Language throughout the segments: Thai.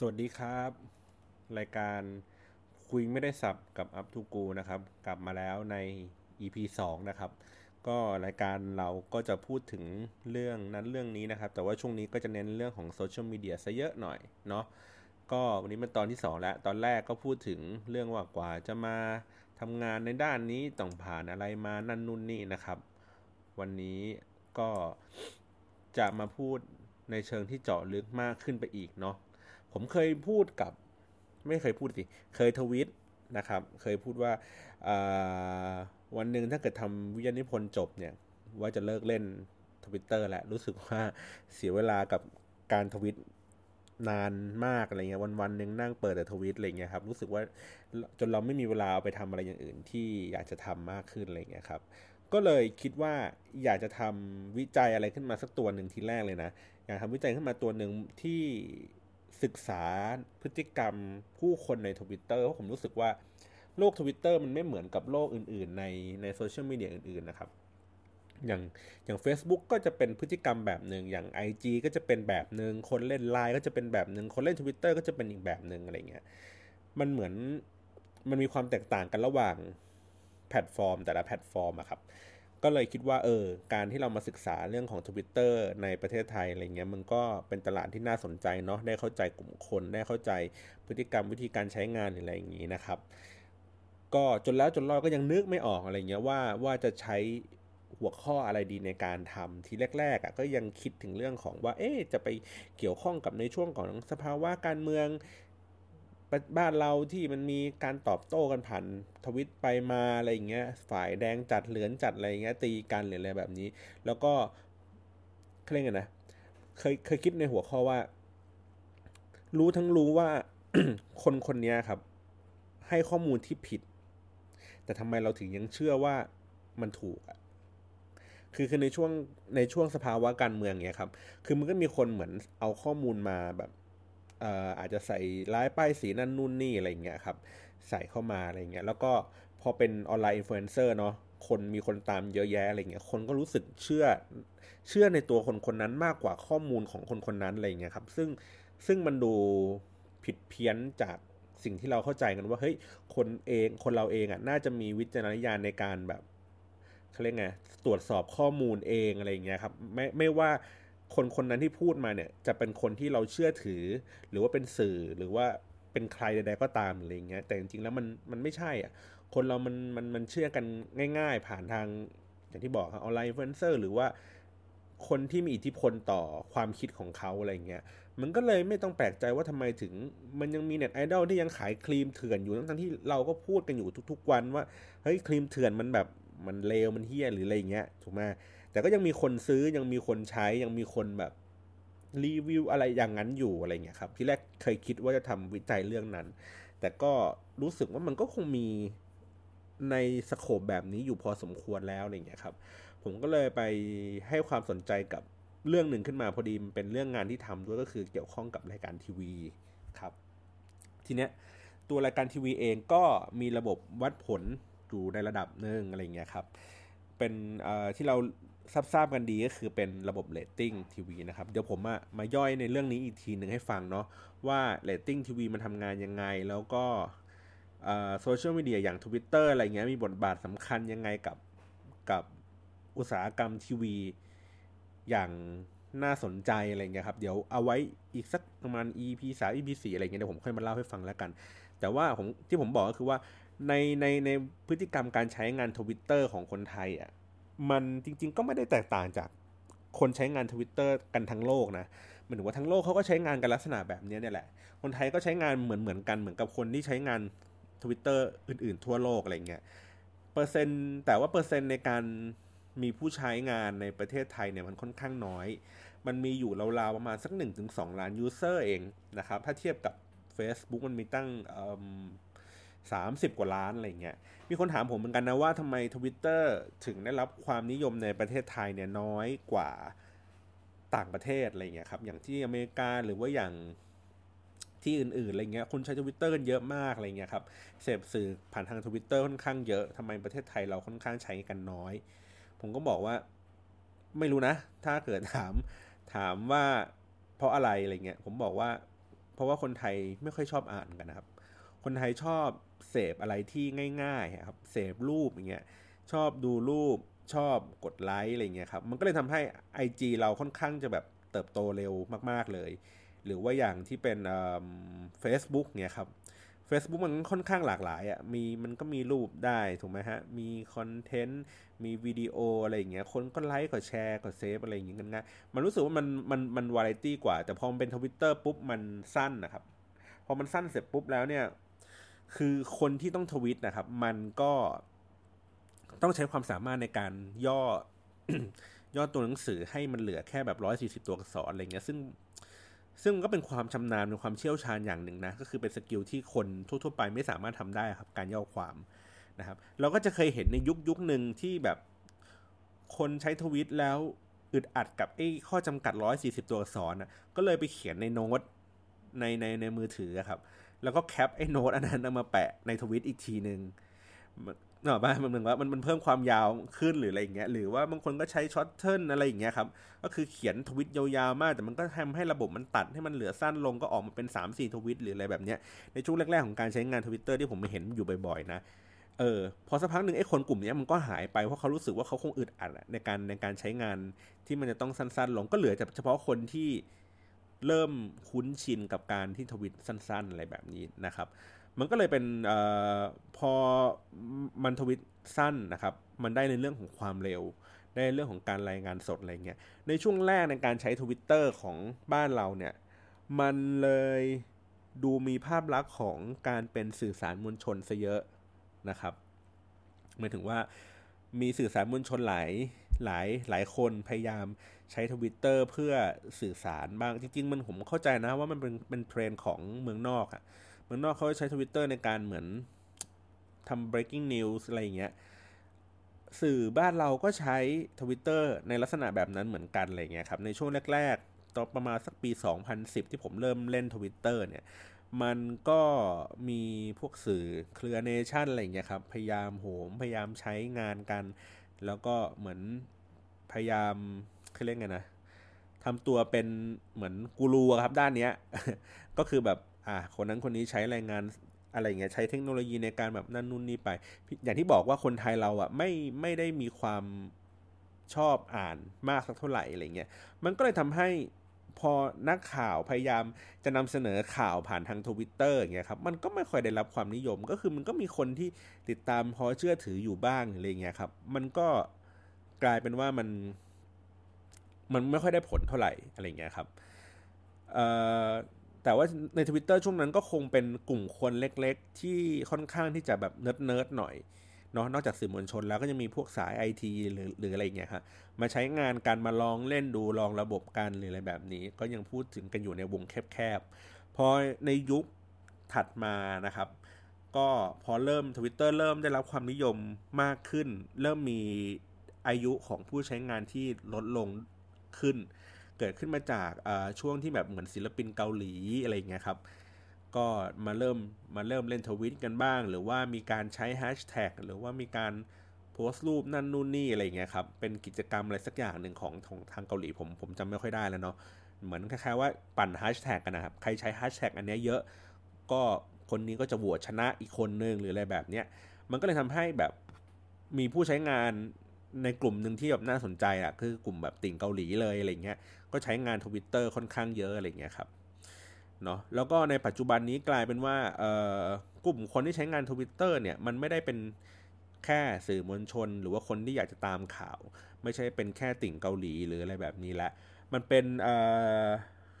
สวัสดีครับ รายการคุยไม่ได้สับกับอัพทูกูนะครับ กลับมาแล้วใน EP 2 นะครับ ก็รายการเราก็จะพูดถึงเรื่องนั้นเรื่องนี้นะครับ แต่ว่าช่วงนี้ก็จะเน้นเรื่องของโซเชียลมีเดียซะเยอะหน่อยเนาะก็วันนี้เป็นตอนที่ 2 แล้ว ตอนแรกก็พูดถึงเรื่องว่ากว่าจะมาทำงานในด้านนี้ต้องผ่านอะไรมานั่นนู่นนี่นะครับ วันนี้ก็จะมาพูดในเชิงที่เจาะลึกมากขึ้นไปอีกเนาะ ผมเคยพูดกับ ไม่เคยพูดสิเคยทวิตนะครับ เคยพูดว่าวันหนึ่งถ้าเกิดทำวิทยานิพนธ์จบเนี่ย ว่าจะเลิกเล่นทวิตเตอร์แหละรู้สึกว่าเสียเวลากับการทวิตนานมากอะไรเงี้ยวันวันหนึ่งนั่งเปิดแต่ทวิตอะไรเงี้ยครับรู้สึกว่าจนเราไม่มีเวลาไปทำอะไรอย่างอื่นที่อยากจะทำมากขึ้นอะไรเงี้ยครับก็เลยคิดว่าอยากจะทำวิจัยอะไรขึ้นมาสักตัวหนึ่งทีแรกเลยนะอยากทำวิจัยขึ้นมาตัวหนึ่งที่ ศึกษาพฤติกรรมผู้คนในทวิตเตอร์เพราะผมรู้สึกว่าโลกทวิตเตอร์มันไม่เหมือนกับโลกอื่น ๆ ในในโซเชียลมีเดียอื่น ๆ นะครับ อย่างอย่าง Facebook ก็จะเป็นพฤติกรรมแบบหนึ่งอย่าง IG ก็จะเป็นแบบหนึ่งคนเล่นไลน์ก็จะเป็นแบบหนึ่งคนเล่น Twitter ก็จะเป็นอีกแบบหนึ่งอะไรเงี้ยมันเหมือนมันมีความแตกต่างกันระหว่างแพลตฟอร์ม แต่ละแพลตฟอร์มอะครับ ก็เลยคิดว่าเออการที่เรามาศึกษาเรื่องของ Twitter ในประเทศไทยอะไรเงี้ยมันก็เป็นตลาดที่น่าสนใจเนาะได้เข้าใจกลุ่มคน ได้เข้าใจพฤติกรรมวิธีการใช้งานอะไรอย่างนี้นะครับ ก็จนแล้วจนรอดก็ยังนึกไม่ออกอะไรเงี้ยว่าว่าจะใช้หัวข้ออะไรดีในการทำทีแรกๆอะก็ยังคิดถึงเรื่องของว่า เอ๊จะไปเกี่ยวข้องกับในช่วงของสภาวะการเมือง บ้านเราที่มันมีการตอบโต้กันผ่านทวิตไปมาอะไรอย่างเงี้ย ฝ่ายแดงจัดเหลือนจัดอะไรเงี้ยตีกันหรืออะไรแบบนี้ แล้วก็เคร่งกันนะเคยเคยคิดในหัวข้อว่า รู้ทั้งรู้ว่าคนคนนี้ครับ ให้ข้อมูลที่ผิด แต่ทำไมเราถึงยังเชื่อว่ามันถูกอะคือคือในช่วงในช่วงสภาวะการเมืองเนี้ยครับ คือมันก็มีคนเหมือนเอาข้อมูลมาแบบ อาจจะใส่ลายป้ายสีนั่นนู่นนี่อะไรเงี้ยครับใส่เข้ามาอะไรเงี้ยแล้วก็พอเป็นออนไลน์อินฟลูเอนเซอร์เนาะคนมีคนตามเยอะแยะอะไรเงี้ยคนก็รู้สึกเชื่อเชื่อในตัวคนคนนั้นมากกว่าข้อมูลของคนคนนั้นอะไรเงี้ยครับซึ่งซึ่งมันดูผิดเพี้ยนจากสิ่งที่เราเข้าใจกันว่าเฮ้ยคนเองคนเราเองอะน่าจะมีวิจารณญาณในการแบบเขาเรียกไงตรวจสอบข้อมูลเองอะไรเงี้ยครับไม่ไม่ว่า คนคนนั้นที่พูดมาเนี่ย จะเป็นคนที่เราเชื่อถือ หรือว่าเป็นสื่อหรือว่าเป็นใครใดๆก็ตามอะไรเงี้ย แต่จริงๆแล้วมันมันไม่ใช่อะ คนเรามันมันมันเชื่อกันง่าย ๆ ผ่านทางอย่างที่บอกครับ online influencer หรือว่าคนที่มีอิทธิพลต่อความคิดของเขาอะไรเงี้ย มันก็เลยไม่ต้องแปลกใจว่าทำไมถึง มันยังมีเน็ตไอดอลที่ยังขายครีมเถื่อนอยู่ทั้งที่เราก็พูดกันอยู่ทุกๆวันว่าเฮ้ยครีมเถื่อนมันแบบมันเลวมันเฮี้ยหรืออะไรเงี้ยถูกไหม แต่ก็ยังมีคนซื้อยังมีคนใช้ยังมีคนแบบรีวิวอะไรอย่างนั้นอยู่อะไรเงี้ยครับ ที่แรกเคยคิดว่าจะทำวิจัยเรื่องนั้น แต่ก็รู้สึกว่ามันก็คงมีในสโคปแบบนี้อยู่พอสมควรแล้วอะไรเงี้ยครับ ผมก็เลยไปให้ความสนใจกับเรื่องหนึ่งขึ้นมาพอดีมันเป็นเรื่องงานที่ทำด้วยก็คือเกี่ยวข้องกับรายการทีวีครับ ทีเนี้ยตัวรายการทีวีเองก็มีระบบวัดผลอยู่ในระดับหนึ่งอะไรเงี้ยครับ เป็นที่เรา ทราบๆกันดีก็คือเป็นระบบเลตติ้งทีวีนะครับ เดี๋ยวผมมามาย่อยในเรื่องนี้อีกทีหนึ่งให้ฟังเนาะว่าเลตติ้งทีวีมันทำงานยังไง แล้วก็ social media อย่าง Twitter อะไรเงี้ยมีบทบาทสำคัญยังไงกับกับอุตสาหกรรมทีวี อย่างน่าสนใจอะไรเงี้ยครับ เดี๋ยวเอาไว้อีกสักประมาณ EP 3 EP 4อะไรเงี้ยเดี๋ยวผมค่อยมาเล่าให้ฟังแล้วกัน แต่ว่าผมที่ผมบอกก็คือว่าในในในพฤติกรรมการใช้งานทวิตเตอร์ของคนไทยอะ มันจริง ๆ ก็ไม่ได้แตกต่างจากคนใช้งานทวิตเตอร์กันทั้งโลกนะหมายถึงว่าทั้งโลกเขาก็ใช้งานกันลักษณะแบบนี้เนี่ยแหละ คนไทยก็ใช้งานเหมือนเหมือนกันเหมือนกับคนที่ใช้งานทวิตเตอร์อื่น ๆ ทั่วโลกอะไรเงี้ยเปอร์เซ็นต์แต่ว่าเปอร์เซ็นต์ในการมีผู้ใช้งานในประเทศไทยเนี่ยมันค่อนข้างน้อย มันมีอยู่ราวๆประมาณสัก 1-2 ล้าน user เองนะครับ ถ้าเทียบกับ Facebook มันมีตั้ง สามสิบกว่าล้านอะไรเงี้ย มีคนถามผมเหมือนกันนะว่าทำไมทวิตเตอร์ถึงได้รับความนิยมในประเทศไทยเนี่ยน้อยกว่าต่างประเทศอะไรเงี้ยครับ อย่างที่อเมริกาหรือว่าอย่างที่อื่นๆอะไรเงี้ย คนใช้ทวิตเตอร์กันเยอะมากอะไรเงี้ยครับ เสพสื่อผ่านทางทวิตเตอร์ค่อนข้างเยอะทำไมประเทศไทยเราค่อนข้างใช้กันน้อย ผมก็บอกว่าไม่รู้นะ ถ้าเกิดถามถามว่าเพราะอะไรอะไรเงี้ย ผมบอกว่า เพราะว่าคนไทยไม่ค่อยชอบอ่านกันนะครับ คนไทยชอบ สพอะไรที่ง่ายๆครับเสพรูปอย่างเงี้ยชอบดูรูปชอบกดไลค์อะไรเงี้ยครับมันก็เลยทำให้ IG เราค่อนข้างจะแบบเติบโตเร็วมากๆเลย หรือว่าอย่างที่เป็นเฟซบุ๊กเนี่ยครับ Facebook มันค่อนข้างหลากหลายอะ่ะมีมันก็มีรูปได้ถูกไหมฮะ มีcontent มีวิดีโออะไรอย่างเงี้ยคนก็ไลค์ก็แชร์ก็ save อะไรอย่างเงี้ยกันง่ายมันรู้สึกว่ามันมันมันวาไรตี้กว่า แต่พอมันเป็นทวิตเตอร์ปุ๊บมันสั้นนะครับ พอมันสั้นเสร็จปุ๊บแล้วเนี่ย คือคนที่ต้องทวิตนะครับ มันก็ต้องใช้ความสามารถในการย่อย่อตัวหนังสือให้มันเหลือแค่แบบร้อยสี่สิบตัวอักษรอะไรเงี้ย ซึ่งซึ่งก็เป็นความชำนาญเป็นความเชี่ยวชาญอย่างหนึ่งนะ ก็คือเป็น skill ที่คนทั่วๆไปไม่สามารถทำได้ครับ การย่อความนะครับ เราก็จะเคยเห็นในยุคยุคหนึ่งที่แบบคนใช้ทวิตแล้วอึดอัดกับไอ้ข้อจำกัด140ตัวอักษรนะก็เลยไปเขียนในโน้ตในในในมือถือครับ แล้วก็ cap ไอ้โน้ตอันนั้นมาแปะในทวิตอีกทีหนึ่งเนาะบ้ามันเหมือนว่ามันมันเพิ่มความยาวขึ้นหรืออะไรอย่างเงี้ยหรือว่าบางคนก็ใช้ shorten อะไรอย่างเงี้ยครับก็คือเขียนทวิตยาวๆมาก แต่มันก็ทำให้ระบบมันตัดให้มันเหลือสั้นลงก็ออกมาเป็น 3 4 ทวิตหรืออะไรแบบเนี้ยในช่วงแรกๆของการใช้งานทวิตเตอร์ที่ผมเห็นอยู่บ่อยๆนะเออพอสักพักหนึ่งไอ้คนกลุ่มนี้มันก็หายไปเพราะเขารู้สึกว่าเขาคงอึดอัดในการในการใช้งานที่มันจะต้องสั้นๆ ลงก็เหลือแต่เฉพาะคนที่ เริ่มคุ้นชินกับการที่ทวิตสั้น ๆ อะไรแบบนี้นะครับ มันก็เลยเป็นอพอมันทวิตสั้นนะครับ มันได้ในเรื่องของความเร็ว ได้เรื่องของการรายงานสดอะไรเงี้ย ในช่วงแรกในการใช้ทวิตเตอร์ของบ้านเราเนี่ย มันเลยดูมีภาพลักษณ์ของการเป็นสื่อสารมวลชนซะเยอะนะครับหมายถึงว่ามีสื่อสารมวลชนหลายหลายหลายคนพยายาม ใช้ทวิตเตอร์เพื่อสื่อสารบ้าง จริง ๆ มันผมเข้าใจนะว่ามันเป็นเป็นเทรนด์ของเมืองนอกอะเมืองนอกเขาใช้ทวิตเตอร์ในการเหมือนทำ breaking news อะไรอย่างเงี้ยสื่อบ้านเราก็ใช้ทวิตเตอร์ในลักษณะแบบนั้นเหมือนกันอะไรเงี้ยครับในช่วงแรกๆตอนประมาณสักปี 2010 ที่ผมเริ่มเล่นทวิตเตอร์เนี่ยมันก็มีพวกสื่อเครือเนชั่นอะไรเงี้ยครับพยายามโหมพยายามใช้งานกัน แล้วก็เหมือนพยายาม เขาเรียกไงนะทำตัวเป็นเหมือนกูรูครับด้านเนี้ย ก็คือแบบอ่าคนนั้นคนนี้ใช้แรงงานอะไรเงี้ยใช้เทคโนโลยีในการแบบนั่นนู่นนี่ไป อย่างที่บอกว่าคนไทยเราอะไม่ไม่ได้มีความชอบอ่านมากสักเท่าไหร่อะไรเงี้ยมันก็เลยทำให้พอนักข่าวพยายามจะนำเสนอข่าวผ่านทางทวิตเตอร์อย่างเงี้ยครับมันก็ไม่ค่อยได้รับความนิยม ก็คือมันก็มีคนที่ติดตามพอเชื่อถืออยู่บ้างอะไรเงี้ยครับ มันก็กลายเป็นว่ามัน มันไม่ค่อยได้ผลเท่าไหร่อะไรเงี้ยครับแต่ว่าใน Twitter ช่วงนั้นก็คงเป็นกลุ่มคนเล็กๆ ที่ค่อนข้างที่จะแบบ nerd nerd หน่อยเนาะนอกจากสื่อมวลชนแล้วก็จะมีพวกสายไอทีหรือหรืออะไรเงี้ยครับมาใช้งานการมาลองเล่นดูลองระบบกันหรืออะไรแบบนี้ ก็ยังพูดถึงกันอยู่ในวงแคบๆพอในยุคถัดมานะครับ ก็พอเริ่ม Twitter เริ่มได้รับความนิยมมากขึ้น เริ่มมีอายุของผู้ใช้งานที่ลดลง ขึ้น เกิดขึ้นมาจากช่วงที่แบบเหมือนศิลปินเกาหลีอะไรเงี้ยครับ ก็มาเริ่มมาเริ่มเล่นทวิตกันบ้าง หรือว่ามีการใช้แฮชแท็กหรือว่ามีการโพสต์รูปนั่นนู่นนี่อะไรเงี้ยครับเป็นกิจกรรมอะไรสักอย่างหนึ่งของของทางเกาหลีผมผมจำไม่ค่อยได้แล้วเนาะเหมือนคล้ายๆว่าปั่นแฮชแท็กกันนะครับใครใช้แฮชแท็กอันนี้เยอะก็คนนี้ก็จะโหวตชนะอีกคนนึงหรืออะไรแบบเนี้ยมันก็เลยทำให้แบบมีผู้ใช้งาน ในกลุ่มหนึ่งที่แบบน่าสนใจอะคือกลุ่มแบบติ่งเกาหลีเลยอะไรเงี้ยก็ใช้งานทวิตเตอร์ค่อนข้างเยอะอะไรเงี้ยครับเนาะแล้วก็ในปัจจุบันนี้กลายเป็นว่าเอ่อกลุ่มคนที่ใช้งานทวิตเตอร์เนี่ยมันไม่ได้เป็นแค่สื่อมวลชน หรือว่าคนที่อยากจะตามข่าว ไม่ใช่เป็นแค่ติ่งเกาหลีหรืออะไรแบบนี้ละมันเป็นเอ่อ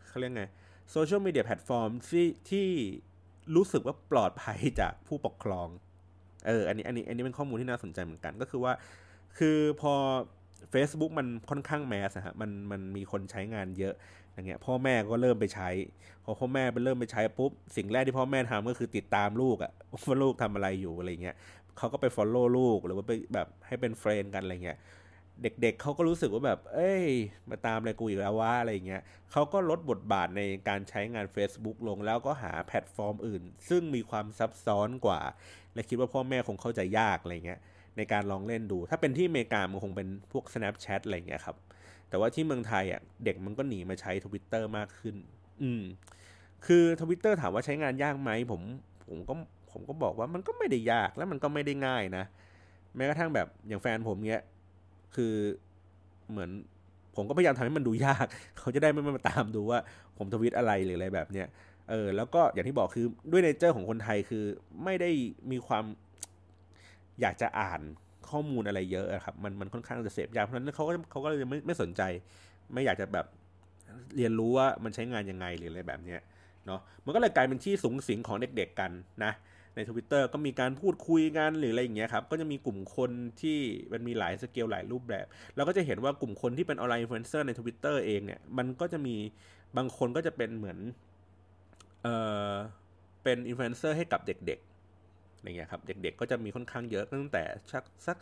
เขาเรียกไง social media platform ที่ที่รู้สึกว่าปลอดภัยจากผู้ปกครองเอออันนี้อันนี้อันนี้เป็นข้อมูลที่น่าสนใจเหมือนกัน ก็คือว่า คือพอ Facebook มันค่อนข้าง mass ฮะมันมันมีคนใช้งานเยอะอย่างเงี้ยพ่อแม่ก็เริ่มไปใช้ พอพ่อแม่ไปเริ่มไปใช้ปุ๊บสิ่งแรกที่พ่อแม่ทำก็คือติดตามลูกอะว่าลูกทำอะไรอยู่อะไรเงี้ยเขาก็ไป follow ลูกหรือว่าไปแบบให้เป็น friend กันอะไรเงี้ยเด็กๆเเขาก็รู้สึกว่าแบบ เอ้ย มาตามอะไรกูอีกแล้ววะอะไรเงี้ยเขาก็ลดบทบาทในการใช้งาน Facebook ลงแล้วก็หาแพลตฟอร์มอื่น ซึ่งมีความซับซ้อนกว่า และคิดว่าพ่อแม่คงเข้าใจยากอะไรเงี้ย ในการลองเล่นดู ถ้าเป็นที่อเมริกามันคงเป็นพวก Snapchat อะไรเงี้ยครับ แต่ว่าที่เมืองไทยอะเด็กมันก็หนีมาใช้ Twitter มากขึ้น อืม คือทวิตเตอร์ถามว่าใช้งานยากไหมผมผมก็ผมก็บอกว่ามันก็ไม่ได้ยากแล้วมันก็ไม่ได้ง่ายนะ แม้กระทั่งแบบอย่างแฟนผมเนี้ย คือเหมือนผมก็พยายามทำให้มันดูยาก เขาจะได้ไม่มาตามดูว่า ผมทวิตอะไรหรืออะไรแบบเนี้ยเออแล้วก็อย่างที่บอกคือด้วย nature ของคนไทยคือไม่ได้มีความ อยากจะอ่านข้อมูลอะไรเยอะครับมันมันค่อนข้างจะเสพยากเพราะฉะนั้นเขาก็เขาก็เลยไม่ไม่สนใจ ไม่อยากจะแบบเรียนรู้ว่ามันใช้งานยังไงหรืออะไรแบบเนี้ยเนาะมันก็เลยกลายเป็นที่สุงสิงของเด็กๆกันนะในทวิตเตอร์ก็มีการพูดคุยกันหรืออะไรอย่างเงี้ยครับ ก็จะมีกลุ่มคนที่มันมีหลายสเกลหลายรูปแบบ เราก็จะเห็นว่ากลุ่มคนที่เป็น online influencer ในทวิตเตอร์เองเนี่ย มันก็จะมีบางคนก็จะเป็นเหมือน เออเป็นอินฟลูเอนเซอร์ให้กับเด็กๆ อะไรเงี้ยครับ เด็กๆก็จะมีค่อนข้างเยอะตั้งแต่ชักสัก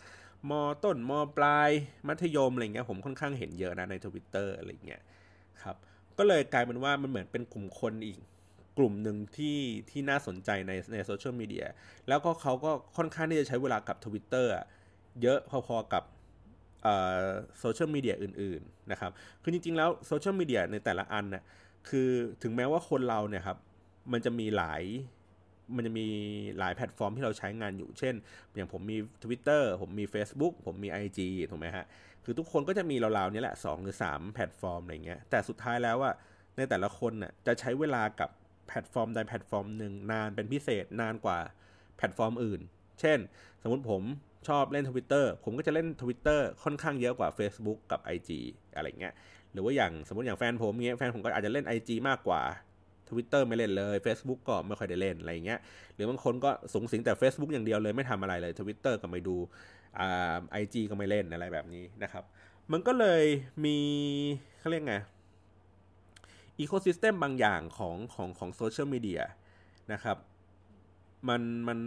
มต้นมปลาย มัธยมอะไรเงี้ยผมค่อนข้างเห็นเยอะนะในทวิตเตอร์อะไรเงี้ยครับก็เลยกลายเป็นว่ามันเหมือนเป็นกลุ่มคนอีกกลุ่มหนึ่งที่ที่น่าสนใจในใน social media แล้วก็เขาก็ค่อนข้างที่จะใช้เวลากับ Twitter เยอะพอๆกับโซเชียลมีเดียอื่นๆนะครับ คือจริงๆแล้วโซเชียลมีเดียในแต่ละอันน่ะคือถึงแม้ว่าคนเราเนี่ยครับมันจะมีหลาย มันจะมีหลายแพลตฟอร์มที่เราใช้งานอยู่ เช่น อย่างผมมี Twitter ผมมี Facebook ผมมี IG ถูกไหมฮะ คือทุกคนก็จะมีราวๆนี้แหละ2หรือ 3 แพลตฟอร์มอะไรเงี้ย แต่สุดท้ายแล้วว่าในแต่ละคนน่ะจะใช้เวลากับแพลตฟอร์มใดแพลตฟอร์มหนึ่งนานเป็นพิเศษนานกว่าแพลตฟอร์มอื่น เช่น สมมติผมชอบเล่น Twitter ผมก็จะเล่น Twitter ค่อนข้างเยอะกว่า Facebook กับ IG อะไรเงี้ย หรือว่าอย่างสมมติอย่างแฟนผมเงี้ย แฟนผมก็อาจจะเล่น IG มากกว่า Twitter ไม่เล่นเลย Facebook ก็ไม่ค่อยได้เล่นอะไรเงี้ยหรือบางคนก็สุงสิงแต่ Facebook อย่างเดียวเลยไม่ทำอะไรเลย Twitter ก็ไม่ดูอ่า IG ก็ไม่เล่นอะไรแบบนี้นะครับ มันก็เลยมีเขาเรียกไง ecosystem บางอย่างของของของโซเชียลมีเดียนะครับมันมัน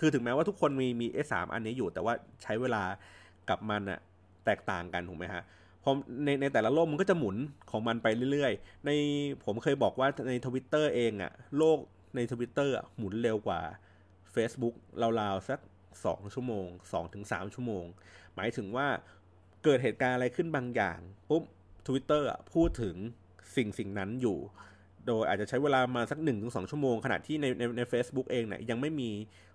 คือถึงแม้ว่าทุกคนมีมีเอสามอันนี้อยู่ แต่ว่าใช้เวลากับมันอะแตกต่างกันถูกไหมฮะ พอในในแต่ละโลกมันก็จะหมุนของมันไปเรื่อยๆ ในผมเคยบอกว่าในทวิตเตอร์เองอะโลกในทวิตเตอร์หมุนเร็วกว่า Facebook ราวๆ สักสองชั่วโมงสองถึงสามชั่วโมง หมายถึงว่าเกิดเหตุการณ์อะไรขึ้นบางอย่างปุ๊บทวิตเตอร์พูดถึงสิ่งสิ่งนั้นอยู่ โดยอาจจะใช้เวลามาสักหนึ่งถึงสองชั่วโมง ขณะที่ในในใน a c e b o o k เองเนี่ยยังไม่มี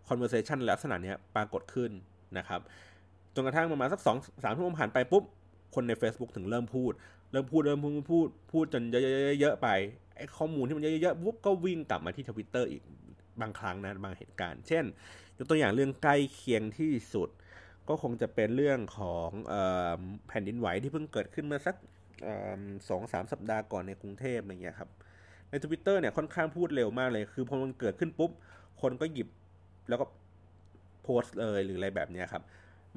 conversation ลักษณะนี้ปรากฏขึ้นนะครับจนกระทั่งประมาณสักสองสามชั่วโมงผ่านไปปุ๊บ คนใน Facebook ถึงเริ่มพูด เริ่มพูดเริ่มพูดพูดพูดจนเยอะๆไปไอ้ข้อมูลที่มันเยอะๆปุ๊บก็วิ่งกลับมาที่ทวิตเตอร์อีกบางครั้งนะบางเหตุการณ์ เช่นยกตัวอย่างเรื่องใกล้เคียงที่สุด ก็คงจะเป็นเรื่องของแผ่นดินไหวที่เพิ่งเกิดขึ้นเมื่อสักสองสามสัปดาห์ก่อนในกรุงเทพอะไรเงี้ยครับในทวิตเตอร์เนี่ยค่อนข้างพูดเร็วมากเลย คือพอมันเกิดขึ้นปุ๊บ คนก็หยิบแล้วก็โพสต์เลยหรืออะไรแบบนี้ครับ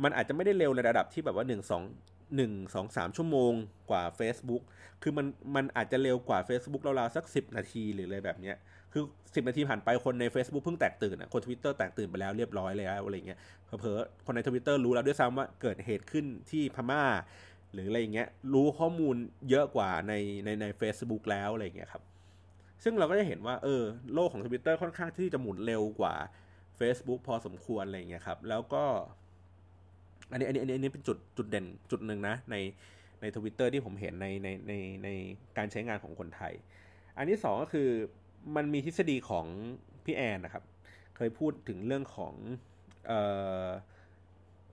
มันอาจจะไม่ได้เร็วในระดับที่แบบว่า 1 2 1 2 3 ชั่วโมงกว่า Facebook คือมันมันอาจจะเร็วกว่า Facebook ราวๆสัก 10 นาทีหรืออะไรแบบเนี้ยคือ 10 นาทีผ่านไปคนใน Facebook เพิ่งแตกตื่นอะคนทวิตเตอร์แตกตื่นไปแล้วเรียบร้อยแล้วอะไรเงี้ยเผลอๆคนในทวิตเตอร์รู้แล้วด้วยซ้ำว่าเกิดเหตุขึ้นที่พม่า หรืออะไรเงี้ยรู้ข้อมูลเยอะกว่าในในใน a c e b o o k แล้วอะไรเงี้ยครับซึ่งเราก็จะเห็นว่าเออโลกของ Twitter ค่อนข้างที่จะหมุนเร็วกว่า Facebook พอสมควรอะไรเงี้ยครับแล้วก็ อันนี้อันนี้อันนี้เป็นจุดจุดเด่นจุดหนึ่งนะในในทวิตเตอร์ที่ผมเห็นในในในในการใช้งานของคนไทย อันที่สองก็คือมันมีทฤษฎีของพี่แอนนะครับ เคยพูดถึงเรื่องของเอ่อ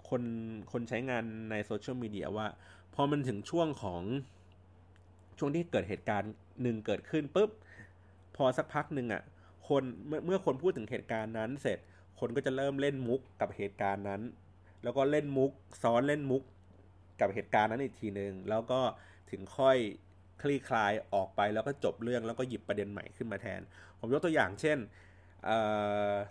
คนคนใช้งานในโซเชียลมีเดียว่า พอมันถึงช่วงของช่วงที่เกิดเหตุการณ์หนึ่งเกิดขึ้นปุ๊บ พอสักพักหนึ่งอะ่ะคนเมื่อเมื่อคนพูดถึงเหตุการณ์นั้นเสร็จคนก็จะเริ่มเล่นมุกกับเหตุการณ์นั้น แล้วก็เล่นมุกซ้อนเล่นมุกกับเหตุการณ์นั้นอีกทีหนึ่งแล้วก็ถึงค่อยคลี่คลายออกไปแล้วก็จบเรื่องแล้วก็หยิบประเด็นใหม่ขึ้นมาแทน ผมยกตัวอย่างเช่น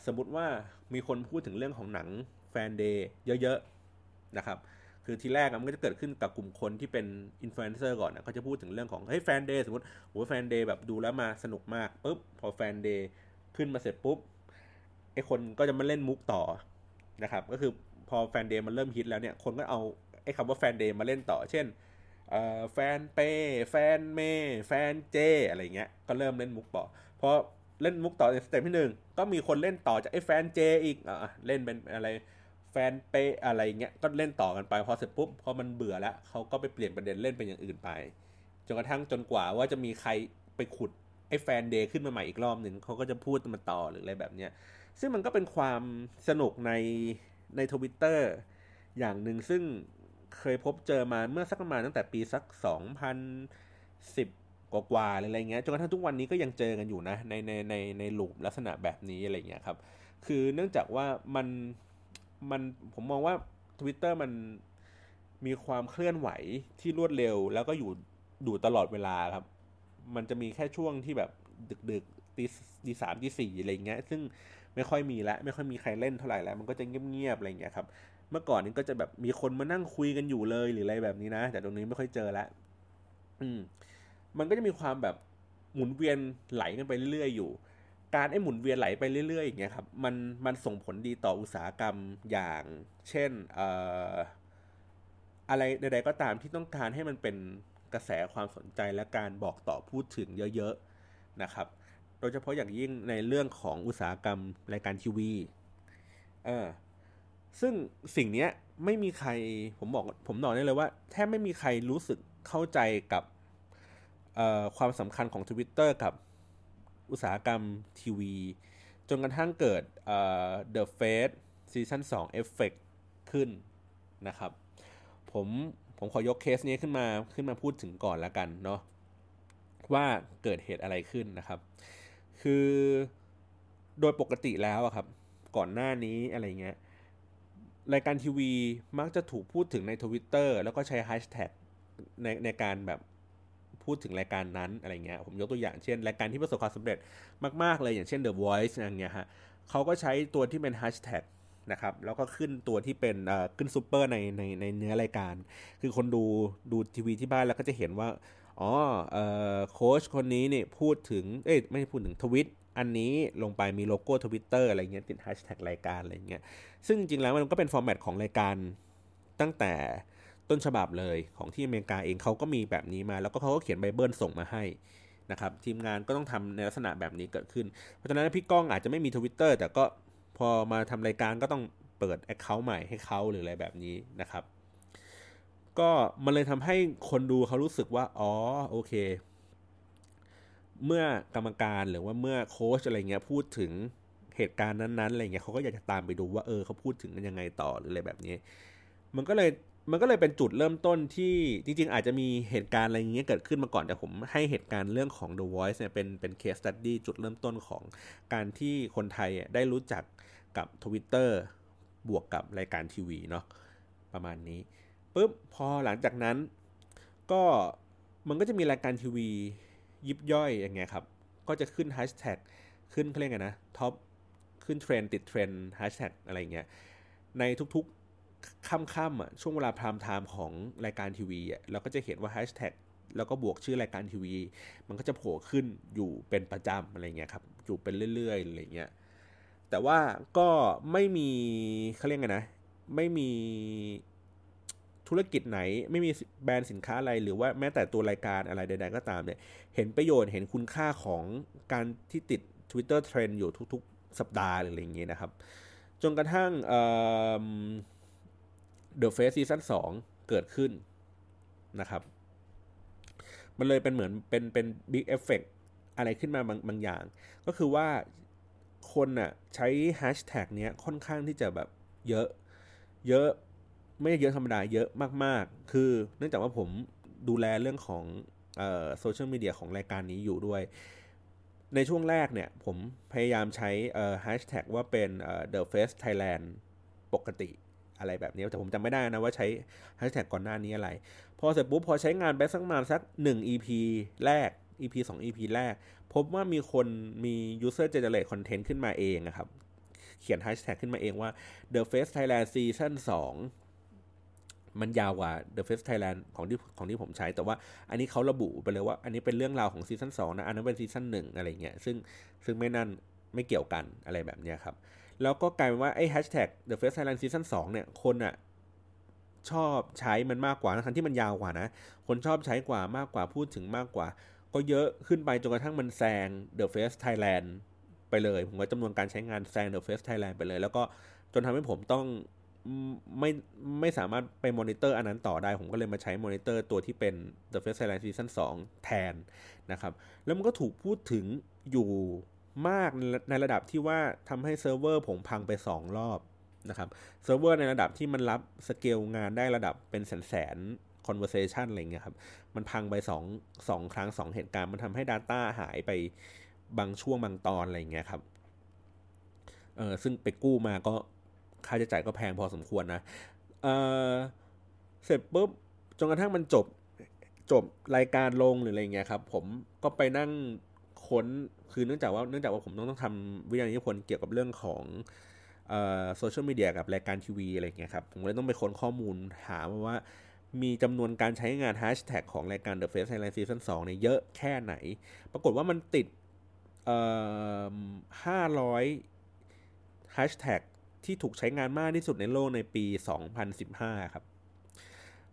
สมมติว่ามีคนพูดถึงเรื่องของหนังแฟนเดย์เยอะๆนะครับ คือทีแรกมันก็จะเกิดขึ้นกับกลุ่มคนที่เป็นอินฟลูเอนเซอร์ก่อนนะเขาจะพูดถึงเรื่องของเฮ้ยแฟนเดย์สมมติโอ้แฟนเดย์แบบดูแล้วมาสนุกมากปุ๊บพอแฟนเดย์ขึ้นมาเสร็จปุ๊บไอคนก็จะมาเล่นมุกต่อนะครับ ก็คือ พอแฟนเดย์มันเริ่มฮิตแล้วเนี่ย คนก็เอาไอ้คำว่าแฟนเดย์มาเล่นต่อ เช่นแฟนเปแฟนเมแฟนเจ อะไรเงี้ย ก็เริ่มเล่นมุกต่อพอเล่นมุกต่อในสเต็ปที่หนึ่งก็มีคนเล่นต่อจากไอ้แฟนเจอีกอะเล่นเป็นอะไรแฟนเปอะไรเงี้ย ก็เล่นต่อกันไป พอเสร็จปุ๊บ พอมันเบื่อแล้วเขาก็ไปเปลี่ยนประเด็นเล่นเป็นอย่างอื่นไป จนกระทั่งจนกว่าว่าจะมีใครไปขุดไอ้แฟนเดย์ขึ้นมาใหม่อีกรอบหนึ่งเขาก็จะพูดมาต่อหรืออะไรแบบเนี้ย ซึ่งมันก็เป็นความสนุกใน ในทวิตเตอร์อย่างหนึ่งซึ่งเคยพบเจอมาเมื่อสักประมาณตั้งแต่ปีสักสองพันสิบกว่าๆอะไรเงี้ยจนกระทั่งทุกวันนี้ก็ยังเจอกันอยู่นะ ในในในในลูปลักษณะแบบนี้อะไรเงี้ยครับ คือเนื่องจากว่ามันมันผมมองว่า Twitter มันมีความเคลื่อนไหวที่รวดเร็ว แล้วก็อยู่ดูตลอดเวลาครับ มันจะมีแค่ช่วงที่แบบดึกๆ ตีตีสามตีสี่อะไรเงี้ย ซึ่งไม่ค่อยมีแล้วไม่ค่อยมีใครเล่นเท่าไหร่แล้ว มันก็จะเงียบๆอะไรเงี้ยครับ เมื่อก่อนนี้ก็จะแบบมีคนมานั่งคุยกันอยู่เลยหรืออะไรแบบนี้นะ แต่ตรงนี้ไม่ค่อยเจอแล้วอืม มันก็จะมีความแบบหมุนเวียนไหลกันไปเรื่อยๆอยู่ การไอ้หมุนเวียนไหลไปเรื่อยๆอย่างเงี้ยครับ มันมันส่งผลดีต่ออุตสาหกรรมอย่าง เช่นเอ่ออะไรใดๆก็ตามที่ต้องการให้มันเป็นกระแสความสนใจและการบอกต่อพูดถึงเยอะๆนะครับ โดยเฉพาะอย่างยิ่งในเรื่องของอุตสาหกรรมรายการทีวีเออซึ่งสิ่งนี้ไม่มีใครผมบอกผมบอกได้เลยว่าแทบไม่มีใครรู้สึกเข้าใจกับความสำคัญของ Twitter กับอุตสาหกรรมทีวี จนกระทั่งเกิด The Face Season 2 Effect ขึ้นนะครับ ผมผมขอยกเคสนี้ขึ้นมาขึ้นมาพูดถึงก่อนละกันเนาะว่าเกิดเหตุอะไรขึ้นนะครับ คือโดยปกติแล้วครับ ก่อนหน้านี้อะไรเงี้ยรายการทีวีมักจะถูกพูดถึงในทวิตเตอร์แล้วก็ใช้แฮชแท็กในในการแบบพูดถึงรายการนั้นอะไรเงี้ยผมยกตัวอย่างเช่น รายการที่ประสบความสำเร็จมาก ๆ เลยอย่างเช่น The Voice อย่างเงี้ยฮะเขาก็ใช้ตัวที่เป็นแฮชแท็กนะครับแล้วก็ขึ้นตัวที่เป็นขึ้นซูเปอร์ในในในเนื้อรายการ คือคนดูดูทีวีที่บ้านแล้วก็จะเห็นว่า อ๋อโค้ชคนนี้เนี่ยพูดถึง เอ้ยไม่พูดถึงทวิตอันนี้ลงไปมีโลโก้ทวิตเตอร์อะไรเงี้ยติดแฮชแท็กรายการอะไรเงี้ยซึ่งจริงๆแล้วมันก็เป็น format ของรายการตั้งแต่ต้นฉบับเลยของที่อเมริกาเองเขาก็มีแบบนี้มา แล้วก็เขาก็เขียนไบเบิลส่งมาให้นะครับทีมงานก็ต้องทำในลักษณะแบบนี้เกิดขึ้น เพราะฉะนั้นพี่ก้องอาจจะไม่มีทวิตเตอร์แต่ก็พอมาทำรายการก็ต้องเปิด account ใหม่ให้เขาหรืออะไรแบบนี้นะครับ ก็มันเลยทำให้คนดูเขารู้สึกว่า อ๋อโอเค เมื่อกรรมการหรือว่าเมื่อโค้ชอะไรเงี้ยพูดถึงเหตุการณ์นั้นๆอะไรเงี้ยเขาก็อยากจะตามไปดูว่าเออเขาพูดถึงกันยังไงต่อหรืออะไรแบบนี้ มันก็เลยมันก็เลยเป็นจุดเริ่มต้นที่จริง ๆ อาจจะมีเหตุการณ์อะไรอย่างเงี้ยเกิดขึ้นมาก่อนแต่ผมให้เหตุการณ์เรื่องของ The Voice เนี่ยเป็นเป็น case study จุดเริ่มต้นของการที่คนไทยได้รู้จักกับ Twitter บวกกับรายการทีวีเนาะประมาณนี้ ปุ๊บพอหลังจากนั้น ก็มันก็จะมีรายการทีวียิบย่อยอย่างเงี้ยครับ ก็จะขึ้นแฮชแท็กขึ้นเขาเรียกไงนะ top ขึ้นเทรนด์ติดเทรนด์แฮชแท็กอะไรเงี้ยในทุกๆค่ำๆอะช่วงเวลาพรามไทม์ของรายการทีวีอะเราก็จะเห็นว่าแฮชแท็กแล้วก็บวกชื่อรายการทีวี มันก็จะโผล่ขึ้นอยู่เป็นประจำอะไรเงี้ยครับอยู่เป็นเรื่อยๆอะไรเงี้ยแต่ว่าก็ไม่มีเขาเรียกไงนะ ไม่มี ธุรกิจไหนไม่มีแบรนด์สินค้าอะไร หรือว่าแม้แต่ตัวรายการอะไรใด ๆ ก็ตามเนี่ยเห็นประโยชน์เห็นคุณค่าของการที่ติด Twitter Trend อยู่ทุก ๆ สัปดาห์หรืออะไรเงี้ยนะครับ จนกระทั่ง The Face ซีซั่น2เกิดขึ้นนะครับ มันเลยเป็นเหมือนเป็นเป็น big effect อะไรขึ้นมาบางบางอย่าง ก็คือว่าคนน่ะใช้แฮชแท็กเนี้ยค่อนข้างที่จะแบบเยอะ เยอะ ไม่เยอะธรรมดาเยอะมาก ๆ คือเนื่องจากว่าผมดูแลเรื่องของโซเชียลมีเดียของรายการนี้อยู่ด้วย ในช่วงแรกเนี่ยผมพยายามใช้แฮชแท็กว่าเป็น The Face Thailand ปกติอะไรแบบนี้ แต่ผมจำไม่ได้นะว่าใช้แฮชแท็กก่อนหน้านี้อะไร พอเสร็จปุ๊บพอใช้งานไปสักมาสัก 1 EP แรก EP 2 EP แรก พบว่ามีคนมี user generate content ขึ้นมาเองนะครับ เขียนแฮชแท็กขึ้นมาเองว่า The Face Thailand Season 2 มันยาวกว่า The Face Thailand ของที่ของที่ผมใช้ แต่ว่าอันนี้เขาระบุไปเลยว่าอันนี้เป็นเรื่องราวของซีซั่น2นะ อันนั้นเป็นซีซั่น1อะไรเงี้ยซึ่งซึ่งไม่นั่นไม่เกี่ยวกันอะไรแบบนี้ครับ แล้วก็กลายเป็นว่าไอ้แฮชแท็ก The First Thailand Season 2เนี่ยคนอะชอบใช้มันมากกว่าทั้งที่มันยาวกว่านะ คนชอบใช้กว่ามากกว่าพูดถึงมากกว่า ก็เยอะขึ้นไปจนกระทั่งมันแซง The Face Thailand ไปเลย ผมว่าจำนวนการใช้งานแซง The Face Thailand ไปเลย แล้วก็จนทำให้ผมต้อง ไม่ไม่สามารถไปมอนิเตอร์อันนั้นต่อได้ ผมก็เลยมาใช้มอนิเตอร์ตัวที่เป็น The Face Thailand Season 2 แทนนะครับ แล้วมันก็ถูกพูดถึงอยู่มากในระดับที่ว่าทำให้เซิร์ฟเวอร์ผมพังไป 2 รอบนะครับเซิร์ฟเวอร์ในระดับที่มันรับสเกลงานได้ระดับเป็นแสนแสน conversation อะไรเงี้ยครับ มันพังไป2 2ครั้ง 2 เหตุการณ์ มันทำให้ Data หายไปบางช่วงบางตอนอะไรเงี้ยครับ เออซึ่งไปกู้มาก็ ค่าใช้จ่ายก็แพงพอสมควรนะเออเสร็จปุ๊บจนกระทั่งมันจบจบรายการลงหรืออะไรเงี้ยครับ ผมก็ไปนั่งค้นคือเนื่องจากว่าเนื่องจากว่าผมต้องต้องทำวิทยานิพนธ์เกี่ยวกับเรื่องของโซเชียลมีเดียกับรายการทีวีอะไรเงี้ยครับ ผมเลยต้องไปค้นข้อมูลหาว่า มีจำนวนการใช้งานแฮชแท็กของรายการ The Face Thailand Season 2เนี่ยเยอะแค่ไหน ปรากฏว่ามันติดห้าร้อยแฮชแท็ก ที่ถูกใช้งานมากที่สุดในโลกในปี 2015 ครับ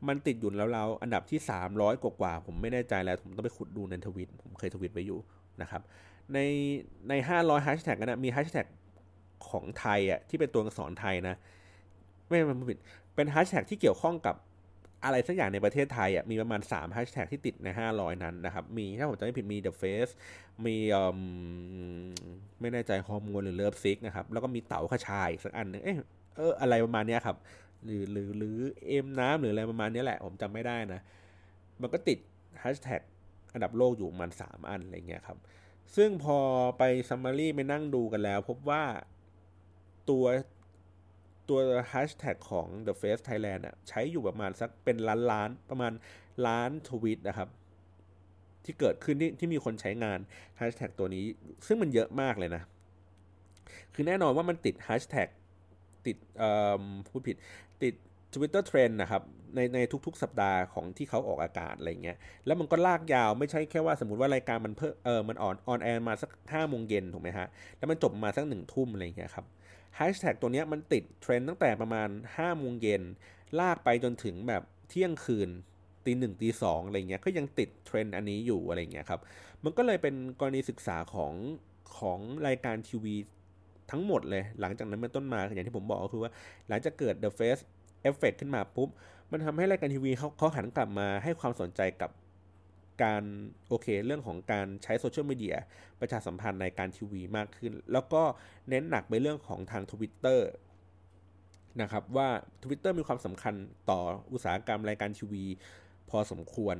มันติดอยู่แล้วเราอันดับที่ 300 กว่าๆผมไม่แน่ใจแล้ว ผมต้องไปขุดดูในทวิต ผมเคยทวิตไว้อยู่นะครับ ในใน 500แฮชแท็กนั้นมีแฮชแท็กของไทยอะที่เป็นตัวอักษรไทยนะ ไม่มันผิดเป็นแฮชแท็กที่เกี่ยวข้องกับ อะไรสักอย่างในประเทศไทยอะมีประมาณ3แฮชแท็กที่ติดใน 500 นั้นนะครับ มีถ้าผมจำไม่ผิดมี The Face มีไม่แน่ใจฮอร์โมนหรือ Love Sick นะครับ แล้วก็มีเต๋าคชาสักอันนึงเออเอออะไรประมาณนี้ครับ หรือหรือหรือเอ็มน้ำหรืออะไรประมาณนี้แหละ ผมจำไม่ได้นะ มันก็ติดแฮชแท็กอันดับโลกอยู่ประมาณ3อันอะไรเงี้ยครับซึ่งพอไป summary ไปนั่งดูกันแล้ว พบว่าตัว ตัวแฮชแท็กของ The Face Thailand อะใช้อยู่ประมาณสักเป็นล้านล้านประมาณล้านทวิตนะครับ ที่เกิดขึ้นที่ที่มีคนใช้งานแฮชแท็กตัวนี้ ซึ่งมันเยอะมากเลยนะ คือแน่นอนว่ามันติดแฮชแท็กติดพูดผิดติด Twitter Trend นะครับ ในในทุกๆ สัปดาห์ของที่เขาออกอากาศอะไรเงี้ยแล้วมันก็ลากยาวไม่ใช่แค่ว่าสมมติว่ารายการมันเพิ่มเออมัน on on air มาสักห้าโมงเย็นถูกไหมฮะ แล้วมันจบมาสักหนึ่งทุ่มอะไรเงี้ยครับ แฮชแท็กตัวนี้มันติดเทรนด์ตั้งแต่ประมาณ5โมงเย็นลากไปจนถึงแบบเที่ยงคืนตีหนึ่งตีสองอะไรเงี้ยก็ยังติดเทรนด์อันนี้อยู่อะไรเงี้ยครับ มันก็เลยเป็นกรณีศึกษาของของรายการทีวีทั้งหมดเลย หลังจากนั้นเป็นต้นมาอย่างที่ผมบอกก็คือว่า หลังจากเกิด The Face Effect ขึ้นมาปุ๊บ มันทำให้รายการทีวีเขาเขาหันกลับมาให้ความสนใจกับ การโอเคเรื่องของการใช้โซเชียลมีเดียประชาสัมพันธ์ในการทีวีมากขึ้น แล้วก็เน้นหนักไปเรื่องของทาง Twitter นะครับว่า Twitter มีความสำคัญต่ออุตสาหกรรมรายการทีวี พอสมควร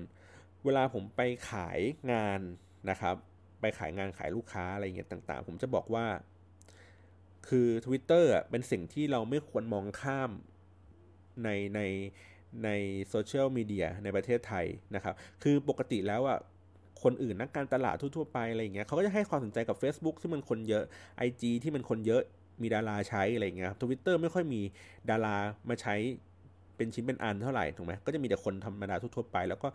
เวลาผมไปขายงานนะครับ ไปขายงานขายลูกค้าอะไรเงี้ยต่างๆ ผมจะบอกว่า คือ Twitter เป็นสิ่งที่เราไม่ควรมองข้ามในใน ในโซเชียลมีเดียในประเทศไทยนะครับ คือปกติแล้วอะคนอื่นนักการตลาดทั่วๆไปอะไรเงี้ยเขาก็จะให้ความสนใจกับ Facebook ที่มันคนเยอะ IG ที่มันคนเยอะมีดาราใช้อะไรเงี้ยครับทวิตเตอร์ไม่ค่อยมีดารามาใช้เป็นชิ้นเป็นอันเท่าไหร่ถูกไหมก็จะมีแต่คนธรรมดาทั่วๆไป แล้วก็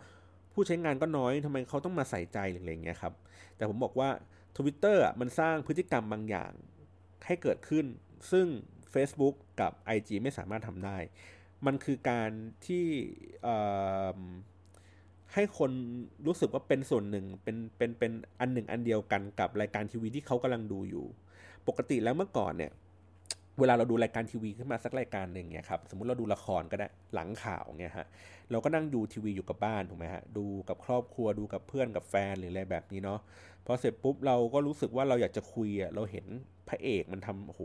ผู้ใช้งานก็น้อยทำไมเขาต้องมาใส่ใจอะไรเงี้ยครับ แต่ผมบอกว่าทวิตเตอร์อะมันสร้างพฤติกรรมบางอย่างให้เกิดขึ้น ซึ่ง Facebook กับ IG ไม่สามารถทำได้ มันคือการที่ให้คนรู้สึกว่าเป็นส่วนหนึ่งเป็นเป็นเป็นอันหนึ่งอันเดียวกันกับรายการทีวีที่เขากำลังดูอยู่ ปกติแล้วเมื่อก่อนเนี่ย เวลาเราดูรายการทีวีขึ้นมาสักรายการหนึ่งเนี่ยครับสมมุติเราดูละครก็ได้หลังข่าวเนี่ยฮะเราก็นั่งดูทีวีอยู่กับบ้านถูกไหมฮะดูกับครอบครัวดูกับเพื่อนกับแฟนหรืออะไรแบบนี้เนาะพอเสร็จปุ๊บเราก็รู้สึกว่าเราอยากจะคุยอะเราเห็นพระเอกมันทำโอ้โห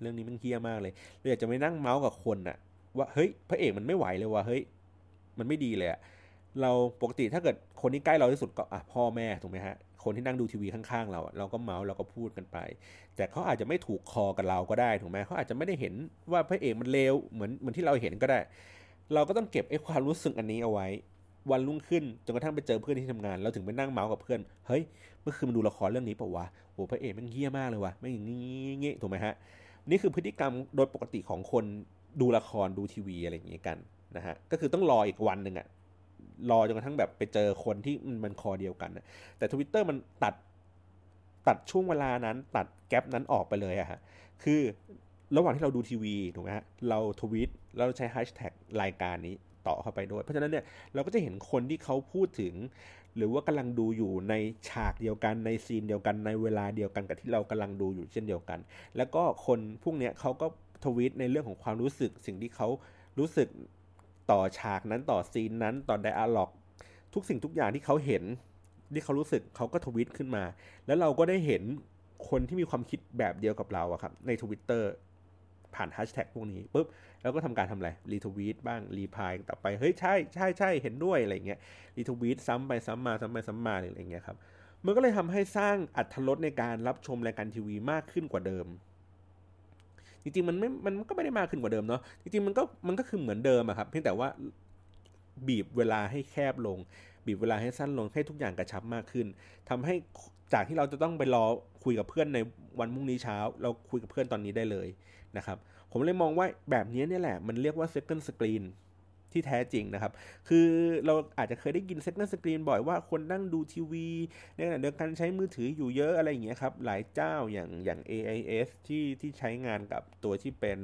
เรื่องนี้มันเฮี้ยมากเลยเราอยากจะไปนั่งเมาส์กับคนอะ ว่าเฮ้ยพระเอกมันไม่ไหวเลยว่ะเฮ้ยมันไม่ดีเลยอะเราปกติถ้าเกิดคนที่ใกล้เราที่สุดก็อะพ่อแม่ถูกไหมฮะคนที่นั่งดูทีวีข้างๆเราเราก็เมาส์เราก็พูดกันไป แต่เขาอาจจะไม่ถูกคอกับเราก็ได้ถูกไหมเขาอาจจะไม่ได้เห็นว่าพระเอกมันเลวเหมือนเหมือนที่เราเห็นก็ได้ เราก็ต้องเก็บไอ้ความรู้สึกอันนี้เอาไว้ วันรุ่งขึ้นจนกระทั่งไปเจอเพื่อนที่ทำงานเราถึงไปนั่งเมาส์กับเพื่อนเฮ้ยเมื่อคืนมาดูละครเรื่องนี้ป่าวะโอ้พระเอกมันเฮี้ยมากเลยวะไม่อย่างนี้ถูกไหมฮะนี่คือพฤติกรรมโดยปกติของคน ดูละครดูทีวีอะไรอย่างเงี้ยกันนะฮะก็คือต้องรออีกวันหนึ่งอะรอจนกระทั่งแบบไปเจอคนที่มันคอเดียวกันนะแต่ทวิตเตอร์มันตัดตัดช่วงเวลานั้นตัดแกลบนั้นออกไปเลยอะฮะคือระหว่างที่เราดูทีวีถูกไหมฮะเราทวิตเราใช้แฮชแท็กรายการนี้ต่อเข้าไปด้วย เพราะฉะนั้นเนี่ยเราก็จะเห็นคนที่เขาพูดถึง หรือว่ากำลังดูอยู่ในฉากเดียวกันในซีนเดียวกันในเวลาเดียวกันกับที่เรากำลังดูอยู่เช่นเดียวกัน แล้วก็คนพวกเนี้ยเขาก็ ทวิตในเรื่องของความรู้สึกสิ่งที่เขารู้สึกต่อฉากนั้นต่อซีนนั้นต่อไดอะล็อก ทุกสิ่งทุกอย่างที่เขาเห็น ที่เขารู้สึกเขาก็ทวิตขึ้นมา แล้วเราก็ได้เห็นคนที่มีความคิดแบบเดียวกับเราอะครับ ในทวิตเตอร์ผ่านแฮชแท็กพวกนี้ปุ๊บแล้วก็ทำการทำอะไรรีทวีตบ้างรีพายต่อไปเฮ้ยใช่ใช่ใช่เห็นด้วยอะไรเงี้ยรีทวีตซ้ำไปซ้ำมาซ้ำไปซ้ำมาอะไรเงี้ยครับมันก็เลยทำให้สร้างอัตรสในการรับชมรายการทีวีมากขึ้นกว่าเดิม จริงๆมันไม่มันก็ไม่ได้มากขึ้นกว่าเดิมเนาะจริงๆมันก็มันก็คือเหมือนเดิมอะครับเพียงแต่ว่าบีบเวลาให้แคบลง บีบเวลาให้สั้นลงให้ทุกอย่างกระชับมากขึ้นทำให้จากที่เราจะต้องไปรอคุยกับเพื่อนในวันพรุ่งนี้เช้า เราคุยกับเพื่อนตอนนี้ได้เลยนะครับผมเลยมองว่าแบบนี้เนี่ยแหละมันเรียกว่า second screen ที่แท้จริงนะครับ คือเราอาจจะเคยได้ยิน second screen บ่อยว่าคนนั่งดูทีวีในขณะเดียวกันใช้มือถืออยู่เยอะอะไรอย่างเงี้ยครับ หลายเจ้าอย่างอย่าง AIS ที่ที่ใช้งานกับตัวที่เป็น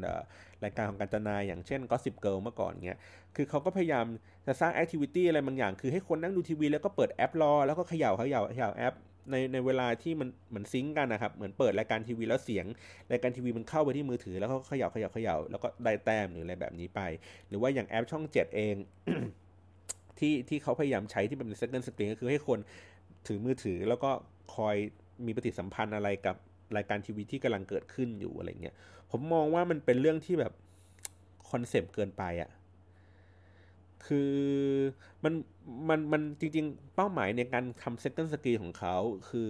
รายการของการจนาอย่างเช่น Gossip Girl เมื่อก่อนเงี้ย คือเขาก็พยายามจะสร้างแอคทิวิตี้อะไรบางอย่าง คือให้คนนั่งดูทีวีแล้วก็เปิดแอปรอ แล้วก็เขย่าเขย่าเขย่าแอป ในในเวลาที่มันเหมือน sync กันนะครับ เหมือนเปิดรายการทีวีแล้วเสียงรายการทีวีมันเข้าไปที่มือถือแล้วก็เขย่าเขย่าเขย่าแล้วก็ได้แต้มหรืออะไรแบบนี้ไป หรือว่าอย่างแอปช่องเจ็ดเองที่ที่เขาพยายามใช้ที่เป็น second screen ก็คือให้คนถือมือถือแล้วก็คอยมีปฏิสัมพันธ์อะไรกับรายการทีวีที่กำลังเกิดขึ้นอยู่อะไรเงี้ยผมมองว่ามันเป็นเรื่องที่แบบ concept เกินไปอะ คือมันมันมันจริงๆ เป้าหมายในการทำเซตติ้งสกีของเขา คือ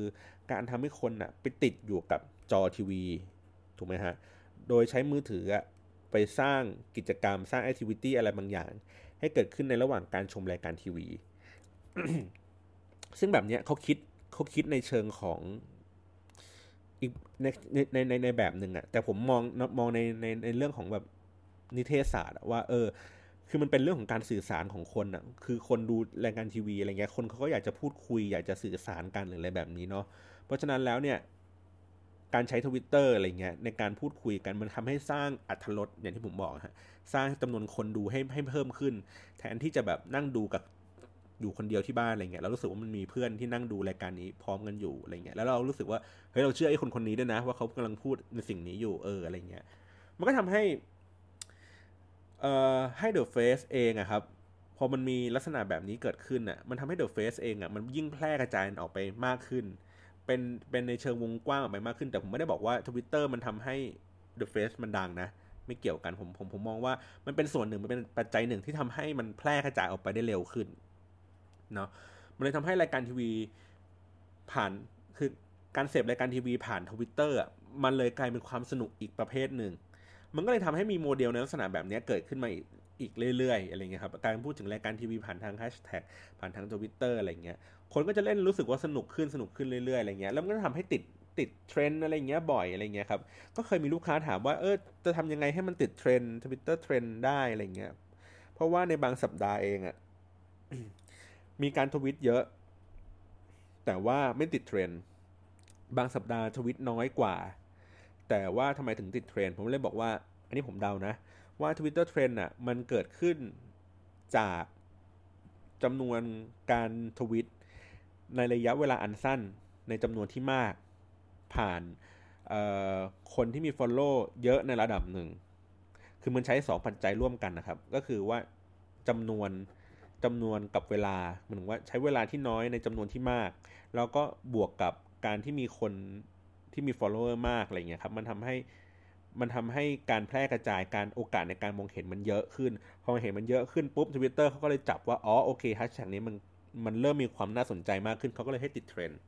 การทำให้คนอะไปติดอยู่กับจอทีวี ถูกไหมฮะ โดยใช้มือถืออะไปสร้างกิจกรรมสร้างแอคทิวิตี้อะไรบางอย่าง ให้เกิดขึ้นในระหว่างการชมรายการทีวี ซึ่งแบบเนี้ยเขาคิดเขาคิดในเชิงของอีกในในในในแบบหนึ่งอะแต่ผมมองมองในในในเรื่องของแบบนิเทศศาสตร์ว่าเออ คือมันเป็นเรื่องของการสื่อสารของคนอะ่ะ คือคนดูรายการทีวีอะไรเงี้ย คนเขาก็อยากจะพูดคุย อยากจะสื่อสารกันหรืออะไรแบบนี้เนาะ เพราะฉะนั้นแล้วเนี่ย การใช้ทวิตเตอร์อะไรเงี้ยในการพูดคุยกันมันทำให้สร้างอัตรสอย่างที่ผมบอกฮะ สร้างจำนวนคนดูให้ให้เพิ่มขึ้น แทนที่จะแบบนั่งดูกับอยู่คนเดียวที่บ้านอะไรเงี้ยเรารู้สึกว่ามันมีเพื่อนที่นั่งดูรายการนี้พร้อมกันอยู่อะไรเงี้ย แล้วเรารู้สึกว่าเฮ้ยเราเชื่อไอ้คนคนนี้ด้วยนะ ว่าเขากำลังพูดในสิ่งนี้อยู่เอออะไรเงี้ย มันก็ทำให้ เอ่อให้ The Face เองอะครับพอมันมีลักษณะแบบนี้เกิดขึ้นอะมันทำให้ The Face เองอะมันยิ่งแพร่กระจายออกไปมากขึ้น เป็นเป็นในเชิงวงกว้างออกไปมากขึ้น แต่ผมไม่ได้บอกว่า Twitter มันทำให้ The Face มันดังนะ ไม่เกี่ยวกันผมผมผมมองว่ามันเป็นส่วนหนึ่งมันเป็นปัจจัยหนึ่งที่ทำให้มันแพร่กระจายออกไปได้เร็วขึ้นเนาะมันเลยทำให้รายการทีวีผ่านคือการเสพรายการทีวีผ่านทวิตเตอร์มันเลยกลายเป็นความสนุกอีกประเภทหนึ่ง มันก็เลยทำให้มีโมเดลในลักษณะแบบนี้เกิดขึ้นมาอีกเรื่อยๆอะไรเงี้ยครับการพูดถึงรายการทีวีผ่านทางแฮชแท็กผ่านทางทวิตเตอร์อะไรเงี้ยคนก็จะเล่นรู้สึกว่าสนุกขึ้นสนุกขึ้นเรื่อยๆอะไรเงี้ยแล้วมันก็ทำให้ติดติดเทรนอะไรเงี้ยบ่อยอะไรเงี้ยครับก็เคยมีลูกค้าถามว่าเออจะทำยังไงให้มันติดเทรนทวิตเตอร์เทรนได้อะไรเงี้ยเพราะว่าในบางสัปดาห์เองอะมีการทวิตเยอะ แต่ว่าไม่ติดเทรนบางสัปดาห์ทวิตน้อยกว่า แต่ว่าทำไมถึงติดเทรนผมเลยบอกว่า อันนี้ผมเดานะ ว่า Twitter Trend อะมันเกิดขึ้นจากจำนวนการทวิตในระยะเวลาอันสั้นในจำนวนที่มากผ่านคนที่มี Follow เยอะในระดับหนึ่ง คือมันใช้สองปัจจัยร่วมกันนะครับ ก็คือว่าจำนวนจำนวนกับเวลาเหมือนว่าใช้เวลาที่น้อยในจำนวนที่มาก แล้วก็บวกกับการที่มีคน ที่มี follower มากอะไรเงี้ยครับมันทำให้มันทำให้การแพร่กระจายการโอกาสในการมองเห็นมันเยอะขึ้น พอเห็นมันเยอะขึ้นปุ๊บทวิตเตอร์เขาก็เลยจับว่าอ๋อโอเคแฮชแท็กนี้มันมันเริ่มมีความน่าสนใจมากขึ้นเขาก็เลยให้ติดเทรนด์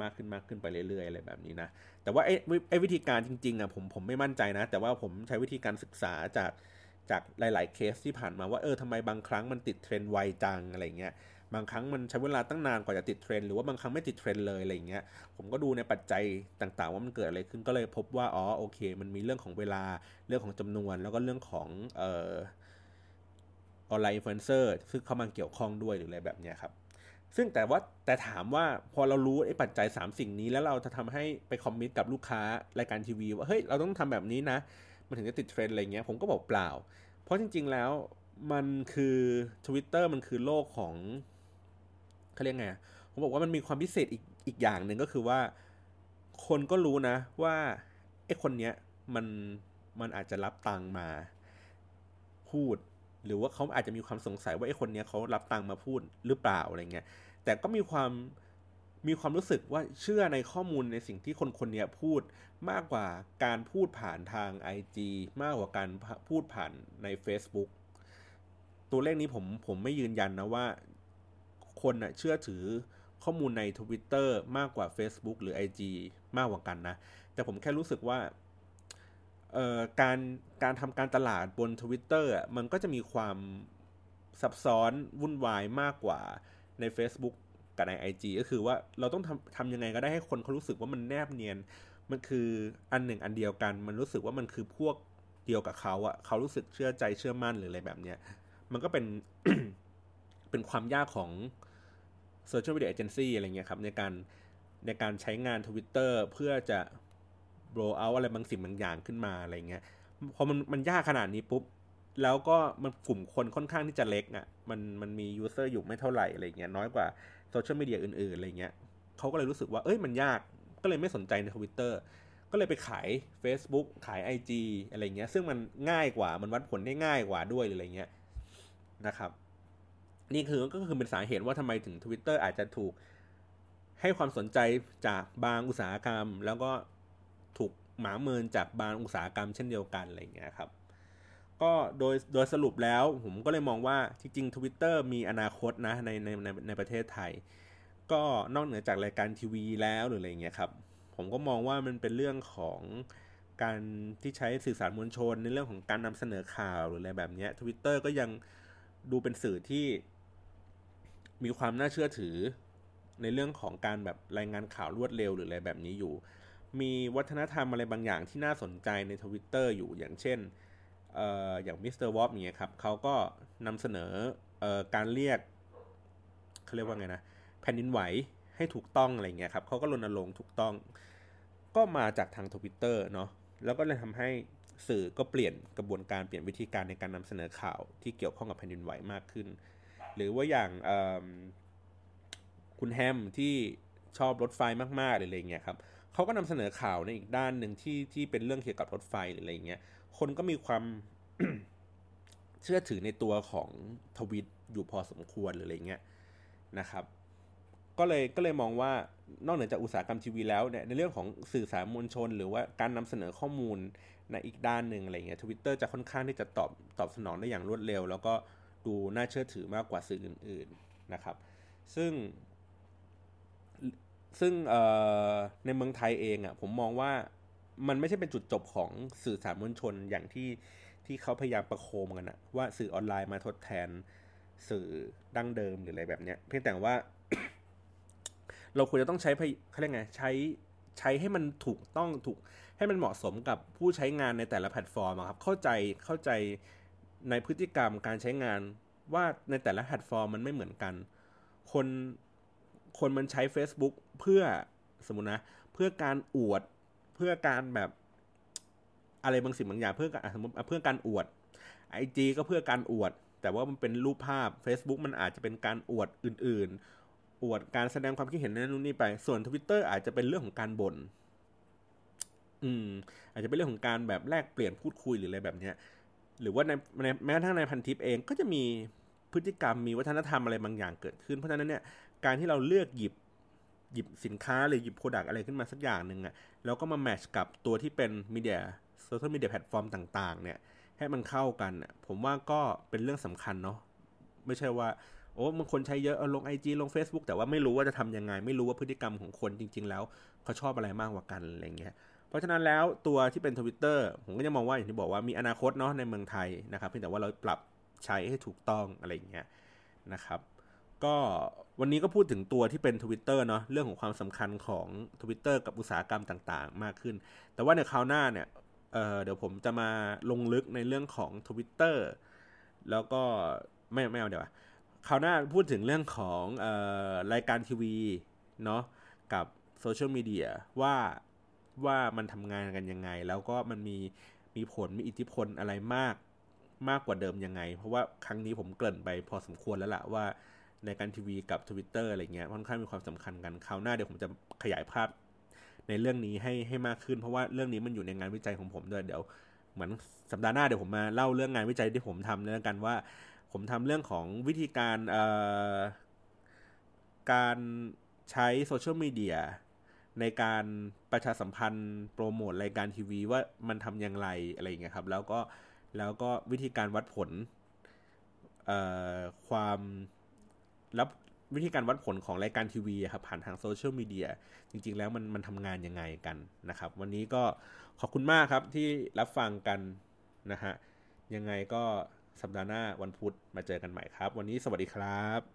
มากขึ้นมากขึ้นไปเรื่อยๆอะไรแบบนี้นะ แต่ว่าไอ้ไอ้วิธีการจริงๆอะผมผมไม่มั่นใจนะ แต่ว่าผมใช้วิธีการศึกษาจากจากหลาย ๆ เคสที่ผ่านมาว่าเออทำไมบางครั้งมันติดเทรนด์ไวจังอะไรเงี้ย บางครั้งมันใช้เวลาตั้งนานกว่าจะติดเทรนหรือว่าบางครั้งไม่ติดเทรนเลยอะไรเงี้ยผมก็ดูในปัจจัยต่างๆ ว่ามันเกิดอะไรขึ้นก็เลยพบว่าอ๋อโอเค มันมีเรื่องของเวลาเรื่องของจำนวน แล้วก็เรื่องของเอ่อ online influencer ซึ่งเข้ามาเกี่ยวข้องด้วยหรืออะไรแบบนี้ครับซึ่งแต่ว่าแต่ถามว่าพอเรารู้ไอ้ปัจจัย 3 สิ่งนี้แล้วเราจะทำให้ไป commit กับลูกค้ารายการทีวีว่าเฮ้ยเราต้องทำแบบนี้นะ มันถึงจะติดเทรนอะไรเงี้ยผมก็บอกเปล่า เพราะจริง ๆแล้วมันคือ Twitter มันคือโลกของ เขาเรียกไงผมบอกว่ามันมีความพิเศษอีกอีกอย่างหนึ่งก็คือว่า คนก็รู้นะว่าไอ้คนเนี้ยมันมันอาจจะรับตังมาพูด หรือว่าเขาอาจจะมีความสงสัยว่าไอ้คนนี้เขารับตังมาพูดหรือเปล่าอะไรเงี้ยแต่ก็มีความมีความรู้สึกว่าเชื่อในข้อมูลในสิ่งที่คนคนนี้พูดมากกว่าการพูดผ่านทาง IG มากกว่าการพูดผ่านใน Facebook ตัวเลขนี้ผมผมไม่ยืนยันนะว่า คนน่ะเชื่อถือข้อมูลใน Twitter มากกว่า Facebook หรือ IG มากกว่ากันนะ แต่ผมแค่รู้สึกว่าการการทำการตลาดบน Twitter อะมันก็จะมีความซับซ้อนวุ่นวายมากกว่าใน Facebook กับใน IG ก็คือว่าเราต้องทำทำยังไงก็ได้ให้คนเขารู้สึกว่ามันแนบเนียน มันคืออันหนึ่งอันเดียวกัน มันรู้สึกว่ามันคือพวกเดียวกับเขาอะเขารู้สึกเชื่อใจเชื่อมั่นหรืออะไรแบบเนี้ย มันก็เป็น เป็นความยากของ Social Media Agency อะไรเงี้ยครับในการในการใช้งาน Twitter เพื่อจะ blow out อะไรบางสิ่งบางอย่างขึ้นมาอะไรเงี้ยพอมันมันยากขนาดนี้ปุ๊บ แล้วก็มันกลุ่มคนค่อนข้างที่จะเล็กอะ่ะมันมันมี user อยู่ไม่เท่าไหร่อะไรเงี้ยน้อยกว่าโซเชียลมีเดียอื่นๆอะไรเงี้ยเขาก็เลยรู้สึกว่าเอ้ยมันยากก็เลยไม่สนใจในทวิตเตอร์ก็เลยไปขาย Facebook ขาย IG อะไรเงี้ย ซึ่งมันง่ายกว่ามันวัดผลได้ง่ายกว่าด้วยอะไรเงี้ยนะครับ นี่คือก็คือเป็นสาเหตุว่าทำไมถึง Twitter อาจจะถูกให้ความสนใจจากบางอุตสาหกรรม แล้วก็ถูกหมาเมินจากบางอุตสาหกรรมเช่นเดียวกันอะไรเงี้ยครับ ก็โดยโดยสรุปแล้วผมก็เลยมองว่าจริงๆ Twitter มีอนาคตนะในในในในประเทศไทย ก็นอกเหนือจากรายการทีวีแล้วหรืออะไรเงี้ยครับ ผมก็มองว่ามันเป็นเรื่องของการที่ใช้สื่อสารมวลชนในเรื่องของการนำเสนอข่าวหรืออะไรแบบนี้ Twitter ก็ยังดูเป็นสื่อที่ มีความน่าเชื่อถือ ในเรื่องของการแบบรายงานข่าวรวดเร็วหรืออะไรแบบนี้อยู่ มีวัฒนธรรมอะไรบางอย่างที่น่าสนใจในทวิตเตอร์อยู่อย่างเช่นออย่าง Mr.Vop เนี่ยครับเขาก็นำเสนออการเรียกเขาเรียกว่าไงนะแผ่นดินไหวให้ถูกต้องอะไรเงี้ยครับเขาก็รณรงค์ถูกต้อง ก็มาจากทางทวิตเตอร์เนาะแล้วก็เลยทำให้สื่อก็เปลี่ยนกระบวนการเปลี่ยนวิธีการในการนำเสนอข่าวที่เกี่ยวข้องกับแผ่นดินไหวมากขึ้น หรือว่าอย่างคุณแฮมที่ชอบรถไฟมากๆหรืออะไรเงี้ยครับเขาก็นำเสนอข่าวในอีกด้านหนึ่งที่ที่เป็นเรื่องเกี่ยวกับรถไฟหรืออะไรเงี้ยคนก็มีความเชื่อถือในตัวของทวิตอยู่พอสมควรหรืออะไรเงี้ยนะครับก็เลยก็เลยมองว่านอกเหนือจากอุตสาหกรรมทีวีแล้วเนี่ยในเรื่องของสื่อสารมวลชน หรือว่าการนำเสนอข้อมูลในอีกด้านหนึ่งอะไรเงี้ยทวิตเตอร์จะค่อนข้างที่จะตอบตอบสนองได้อย่างรวดเร็ว แล้วก็ ดูน่าเชื่อถือมากกว่าสื่ออื่น ๆนะครับ ซึ่งซึ่งในเมืองไทยเองอะ่ะผมมองว่ามันไม่ใช่เป็นจุดจบของสื่อสารมวลชนอย่างที่ที่เขาพยายามประโคมกันอะว่าสื่อออนไลน์มาทดแทนสื่อดั้งเดิมหรืออะไรแบบเนี้ยเพียงแต่ว่า เราควรจะต้องใช้เขาเรียกไงใช้ใช้ให้มันถูกต้องถูกให้มันเหมาะสมกับผู้ใช้งานในแต่ละแพลตฟอร์มครับเข้าใจเข้าใจ ในพฤติกรรมการใช้งานว่าในแต่ละแพลตฟอร์มมันไม่เหมือนกัน คนคนมันใช้ Facebook เพื่อสมมตินะ เพื่อการอวดเพื่อการแบบอะไรบางสิ่งบางอย่างเพื่อสมมติเพื่อการอวด IG ก็เพื่อการอวด แต่ว่ามันเป็นรูปภาพ Facebook มันอาจจะเป็นการอวดอื่น ๆ อวดการแสดงความคิดเห็นนั่นนู่นนี่ไป ส่วน Twitter อาจจะเป็นเรื่องของการบน่นอืมอาจจะเป็นเรื่องของการแบบแลกเปลี่ยนพูดคุยหรืออะไรแบบเนี้ย หรือว่าในแม้กระทั่งในพันทิปเองก็จะมีพฤติกรรมมีวัฒนธรรมอะไรบางอย่างเกิดขึ้น เพราะฉะนั้นเนี่ยการที่เราเลือกหยิบหยิบสินค้าหรือหยิบ product อะไรขึ้นมาสักอย่างหนึ่งอะแล้วก็มา match กับตัวที่เป็น media โซเชียลมีเดียแพลตฟอร์มต่างๆ เนี่ย ให้มันเข้ากัน ผมว่าก็เป็นเรื่องสำคัญเนาะไม่ใช่ว่า โอ้บางคนใช้เยอะลง IG ลง Facebook แต่ว่าไม่รู้ว่าจะทำยังไง ไม่รู้ว่าพฤติกรรมของคนจริง ๆ แล้วเขาชอบอะไรมากกว่ากันอะไรเงี้ย เพราะฉะนั้นแล้วตัวที่เป็นทวิตเตอร์ผมก็จะมองว่าอย่างที่บอกว่ามีอนาคตเนาะในเมืองไทยนะครับเพียงแต่ว่าเราปรับใช้ให้ถูกต้องอะไรอย่างเงี้ยนะครับ ก็วันนี้ก็พูดถึงตัวที่เป็นทวิตเตอร์เนาะเรื่องของความสำคัญของทวิตเตอร์กับอุตสาหกรรมต่างๆ มากขึ้น แต่ว่าในคราวหน้าเนี่ยเดี๋ยวผมจะมาลงลึกในเรื่องของทวิตเตอร์แล้วก็ไม่ไม่เอาเดี๋ยวคราวหน้าพูดถึงเรื่องของออรายการทีวีเนาะกับโซเชียลมีเดียว่า ว่ามันทำงานกันยังไง แล้วก็มันมีมีผลมีอิทธิพลอะไรมากมากกว่าเดิมยังไง เพราะว่าครั้งนี้ผมเกริ่นไปพอสมควรแล้วล่ะว่าในการทีวีกับ Twitter อะไรเงี้ยค่อนข้างมีความสำคัญกันคราวหน้าเดี๋ยวผมจะขยายภาพในเรื่องนี้ให้ให้มากขึ้น เพราะว่าเรื่องนี้มันอยู่ในงานวิจัยของผมด้วยเดี๋ยวเหมือนสัปดาห์หน้าเดี๋ยวผมมาเล่าเรื่องงานวิจัยที่ผมทำเรื่องกันว่า ผมทำเรื่องของวิธีการเอ่อการใช้โซเชียลมีเดีย ในการประชาสัมพันธ์โปรโมทรายการทีวีว่ามันทำอย่างไรอะไรอย่างเงี้ยครับ แล้วก็แล้วก็วิธีการวัดผลความแล้ววิธีการวัดผลของรายการทีวีครับผ่านทางโซเชียลมีเดียจริง ๆ แล้วมันมันทำงานยังไงกันนะครับ วันนี้ก็ขอบคุณมากครับที่รับฟังกันนะฮะยังไงก็สัปดาห์หน้าวันพุธมาเจอกันใหม่ครับ วันนี้สวัสดีครับ